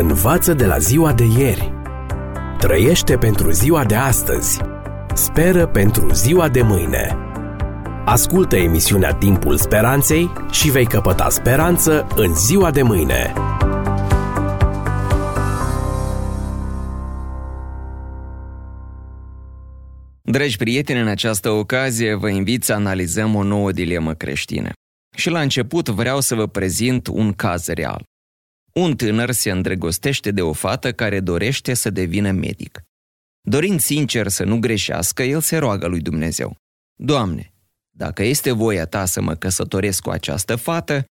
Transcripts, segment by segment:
Învață de la ziua de ieri. Trăiește pentru ziua de astăzi. Speră pentru ziua de mâine. Ascultă emisiunea Timpul Speranței și vei căpăta speranță în ziua de mâine. Dragi prieteni, în această ocazie vă invit să analizăm o nouă dilemă creștină. Și la început vreau să vă prezint un caz real. Un tânăr se îndrăgostește de o fată care dorește să devină medic. Dorind sincer să nu greșească, el se roagă lui Dumnezeu. Doamne, dacă este voia ta să mă căsătoresc cu această fată,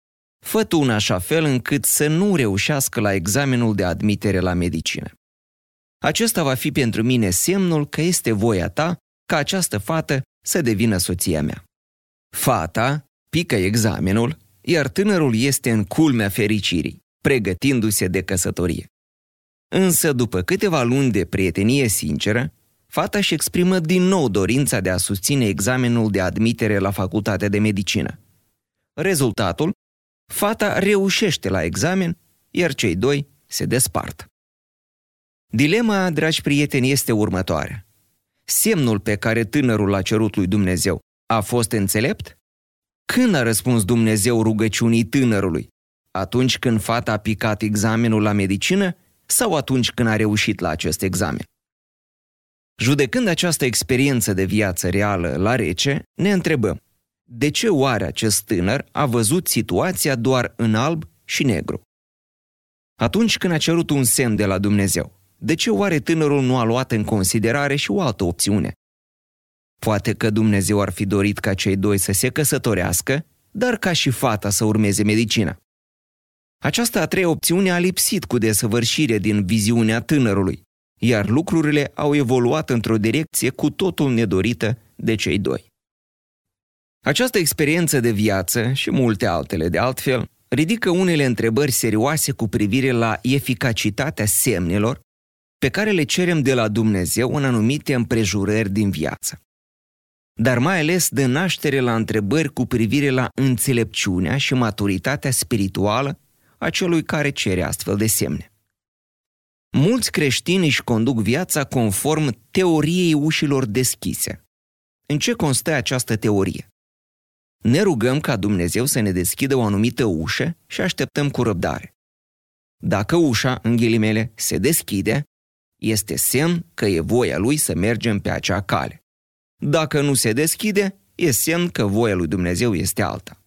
fă tu în așa fel încât să nu reușească la examenul de admitere la medicină. Acesta va fi pentru mine semnul că este voia ta ca această fată să devină soția mea. Fata pică examenul, iar tânărul este în culmea fericirii, pregătindu-se de căsătorie. Însă, după câteva luni de prietenie sinceră, fata își exprimă din nou dorința de a susține examenul de admitere la facultatea de medicină. Rezultatul? Fata reușește la examen, iar cei doi se despart. Dilema, dragi prieteni, este următoarea. Semnul pe care tânărul l-a cerut lui Dumnezeu a fost înțelept? Când a răspuns Dumnezeu rugăciunii tânărului? Atunci când fata a picat examenul la medicină sau atunci când a reușit la acest examen? Judecând această experiență de viață reală la rece, ne întrebăm, de ce oare acest tânăr a văzut situația doar în alb și negru? Atunci când a cerut un semn de la Dumnezeu, de ce oare tânărul nu a luat în considerare și o altă opțiune? Poate că Dumnezeu ar fi dorit ca cei doi să se căsătorească, dar ca și fata să urmeze medicina. Această a treia opțiune a lipsit cu desăvârșire din viziunea tânărului, iar lucrurile au evoluat într-o direcție cu totul nedorită de cei doi. Această experiență de viață și multe altele de altfel ridică unele întrebări serioase cu privire la eficacitatea semnelor pe care le cerem de la Dumnezeu în anumite împrejurări din viață. Dar mai ales de naștere la întrebări cu privire la înțelepciunea și maturitatea spirituală a celui care cere astfel de semne. Mulți creștini își conduc viața conform teoriei ușilor deschise. În ce constă această teorie? Ne rugăm ca Dumnezeu să ne deschidă o anumită ușă și așteptăm cu răbdare. Dacă ușa, în ghilimele, se deschide, este semn că e voia lui să mergem pe acea cale. Dacă nu se deschide, e semn că voia lui Dumnezeu este alta.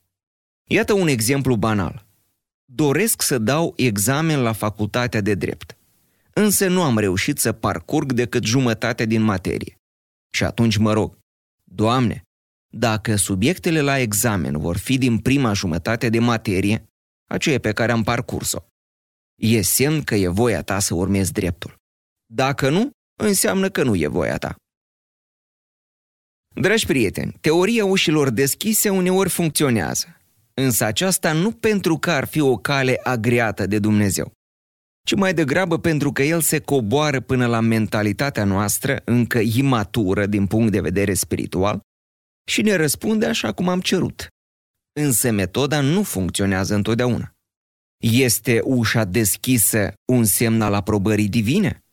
Iată un exemplu banal. Doresc să dau examen la facultatea de drept, însă nu am reușit să parcurg decât jumătate din materie. Și atunci mă rog, Doamne, dacă subiectele la examen vor fi din prima jumătate de materie, aceea pe care am parcurs-o, e semn că e voia ta să urmezi dreptul. Dacă nu, înseamnă că nu e voia ta. Dragi prieteni, teoria ușilor deschise uneori funcționează, însă aceasta nu pentru că ar fi o cale agreată de Dumnezeu, ci mai degrabă pentru că el se coboară până la mentalitatea noastră, încă imatură din punct de vedere spiritual, și ne răspunde așa cum am cerut. Însă metoda nu funcționează întotdeauna. Este ușa deschisă un semn al aprobării divine?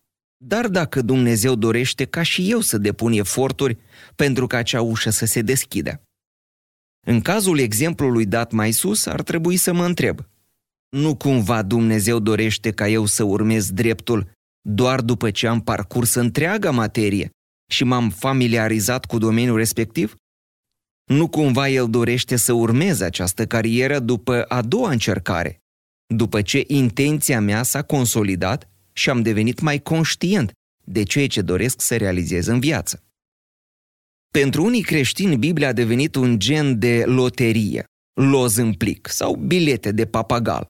Dar dacă Dumnezeu dorește ca și eu să depun eforturi pentru ca acea ușă să se deschidă. În cazul exemplului dat mai sus, ar trebui să mă întreb. Nu cumva Dumnezeu dorește ca eu să urmez dreptul doar după ce am parcurs întreaga materie și m-am familiarizat cu domeniul respectiv? Nu cumva El dorește să urmez această carieră după a doua încercare, după ce intenția mea s-a consolidat și am devenit mai conștient de ceea ce doresc să realizez în viață. Pentru unii creștini, Biblia a devenit un gen de loterie, loz în plic sau bilete de papagal.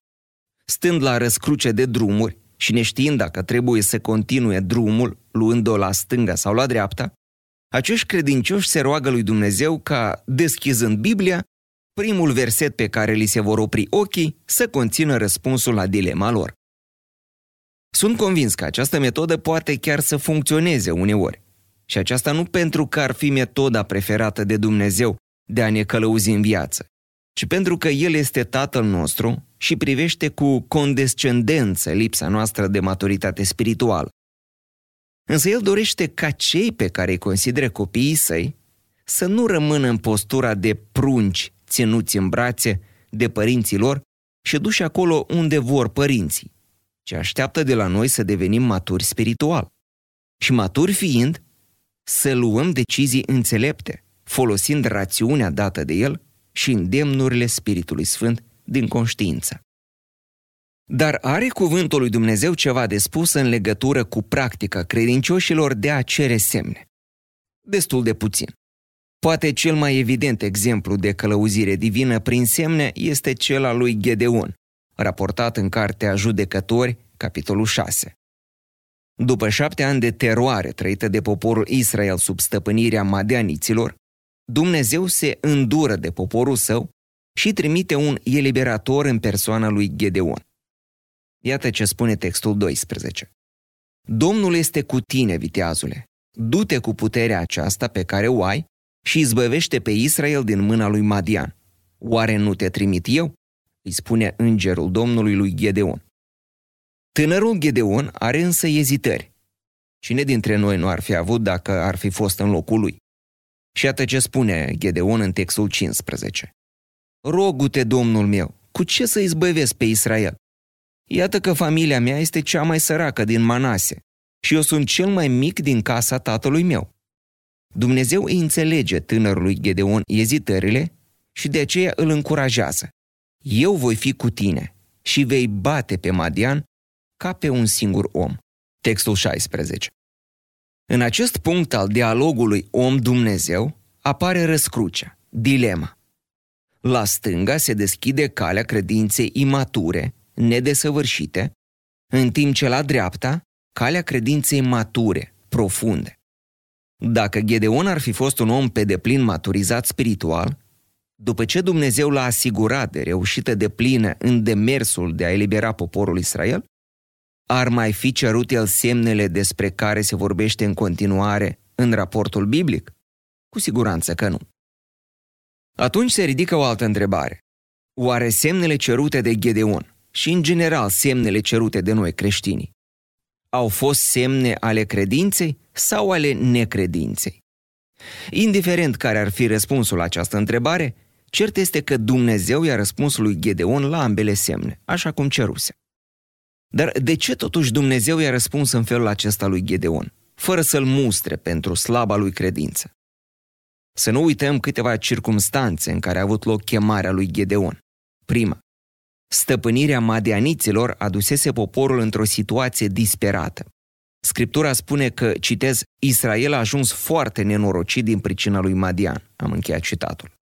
Stând la răscruce de drumuri și neștiind dacă trebuie să continue drumul, luând-o la stânga sau la dreapta, acești credincioși se roagă lui Dumnezeu ca, deschizând Biblia, primul verset pe care li se vor opri ochii să conțină răspunsul la dilema lor. Sunt convins că această metodă poate chiar să funcționeze uneori. Și aceasta nu pentru că ar fi metoda preferată de Dumnezeu de a ne călăuzi în viață, ci pentru că El este Tatăl nostru și privește cu condescendență lipsa noastră de maturitate spirituală. Însă El dorește ca cei pe care îi consideră copiii săi să nu rămână în postura de prunci ținuți în brațe de părinții lor și duși acolo unde vor părinții, ci așteaptă de la noi să devenim maturi spiritual. Și maturi fiind, să luăm decizii înțelepte, folosind rațiunea dată de El și îndemnurile Spiritului Sfânt din conștiință. Dar are cuvântul lui Dumnezeu ceva de spus în legătură cu practica credincioșilor de a cere semne? Destul de puțin. Poate cel mai evident exemplu de călăuzire divină prin semne este cel al lui Gedeon, raportat în Cartea Judecători, capitolul 6. După șapte ani de teroare trăită de poporul Israel sub stăpânirea madeaniților, Dumnezeu se îndură de poporul său și trimite un eliberator în persoana lui Gedeon. Iată ce spune textul 12. Domnul este cu tine, viteazule. Du-te cu puterea aceasta pe care o ai și izbăvește pe Israel din mâna lui Madian. Oare nu te trimit eu? Îi spune îngerul Domnului lui Gedeon. Tânărul Gedeon are însă ezitări. Cine dintre noi nu ar fi avut dacă ar fi fost în locul lui? Și iată ce spune Gedeon în textul 15. Rogu-te, Domnul meu, cu ce să izbăvesc pe Israel? Iată că familia mea este cea mai săracă din Manase și eu sunt cel mai mic din casa tatălui meu. Dumnezeu îi înțelege tânărului Gedeon ezitările și de aceea îl încurajează. Eu voi fi cu tine și vei bate pe Madian ca pe un singur om. Textul 16. În acest punct al dialogului om-Dumnezeu apare răscrucea, dilema. La stânga se deschide calea credinței imature, nedesăvârșite, în timp ce la dreapta, calea credinței mature, profunde. Dacă Gedeon ar fi fost un om pe deplin maturizat spiritual, după ce Dumnezeu l-a asigurat de reușită de plină în demersul de a elibera poporul Israel, ar mai fi cerut el semnele despre care se vorbește în continuare în raportul biblic? Cu siguranță că nu. Atunci se ridică o altă întrebare. Oare semnele cerute de Gedeon și, în general, semnele cerute de noi creștinii au fost semne ale credinței sau ale necredinței? Indiferent care ar fi răspunsul la această întrebare, cert este că Dumnezeu i-a răspuns lui Gedeon la ambele semne, așa cum ceruse. Dar de ce totuși Dumnezeu i-a răspuns în felul acesta lui Gedeon, fără să-l mustre pentru slaba lui credință? Să nu uităm câteva circumstanțe în care a avut loc chemarea lui Gedeon. Prima, stăpânirea madianiților adusese poporul într-o situație disperată. Scriptura spune că, citez, Israel a ajuns foarte nenorocit din pricina lui Madian. Am încheiat citatul.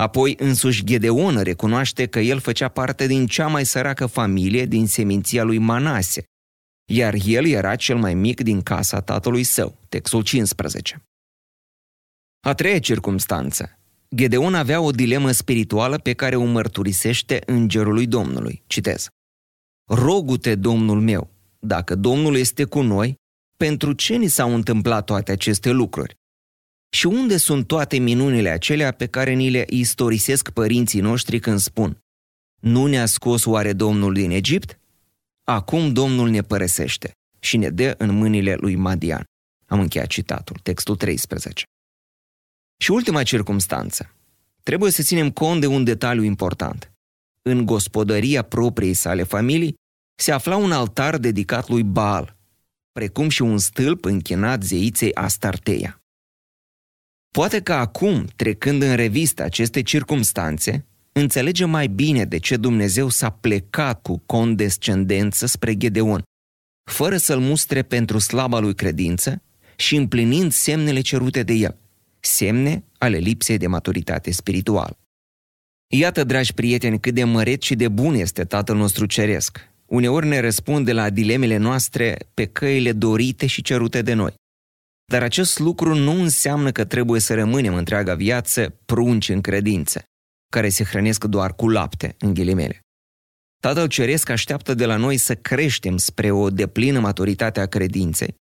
Apoi însuși Gedeon recunoaște că el făcea parte din cea mai săracă familie din seminția lui Manase, iar el era cel mai mic din casa tatălui său, textul 15. A treia circumstanță. Gedeon avea o dilemă spirituală pe care o mărturisește îngerului Domnului. Citez. Rogu-te, Domnul meu, dacă Domnul este cu noi, pentru ce ni s-au întâmplat toate aceste lucruri? Și unde sunt toate minunile acelea pe care ni le istorisesc părinții noștri când spun Nu ne-a scos oare Domnul din Egipt? Acum Domnul ne părăsește și ne dă în mâinile lui Madian. Am încheiat citatul, textul 13. Și ultima circumstanță. Trebuie să ținem cont de un detaliu important. În gospodăria propriei sale familii se afla un altar dedicat lui Baal, precum și un stâlp închinat zeiței Astarteia. Poate că acum, trecând în revistă aceste circumstanțe, înțelege mai bine de ce Dumnezeu s-a plecat cu condescendență spre Gedeon, fără să-l mustre pentru slaba lui credință și împlinind semnele cerute de el, semne ale lipsei de maturitate spirituală. Iată, dragi prieteni, cât de măreț și de bun este Tatăl nostru Ceresc. Uneori ne răspunde la dilemele noastre pe căile dorite și cerute de noi. Dar acest lucru nu înseamnă că trebuie să rămânem întreaga viață prunci în credință, care se hrănesc doar cu lapte, în ghilimele. Tatăl Ceresc așteaptă de la noi să creștem spre o deplină maturitate a credinței,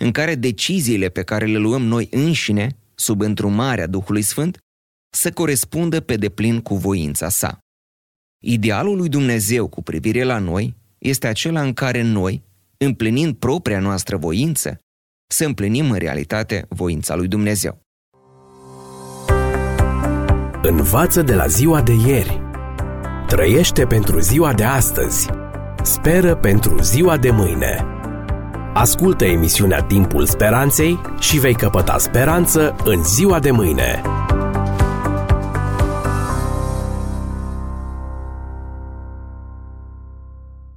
în care deciziile pe care le luăm noi înșine, sub întrumarea Duhului Sfânt, să corespundă pe deplin cu voința sa. Idealul lui Dumnezeu cu privire la noi este acela în care noi, împlinind propria noastră voință, să împlinim în realitate voința lui Dumnezeu. Învață de la ziua de ieri. Trăiește pentru ziua de astăzi. Speră pentru ziua de mâine. Ascultă emisiunea Timpul Speranței și vei căpăta speranță în ziua de mâine.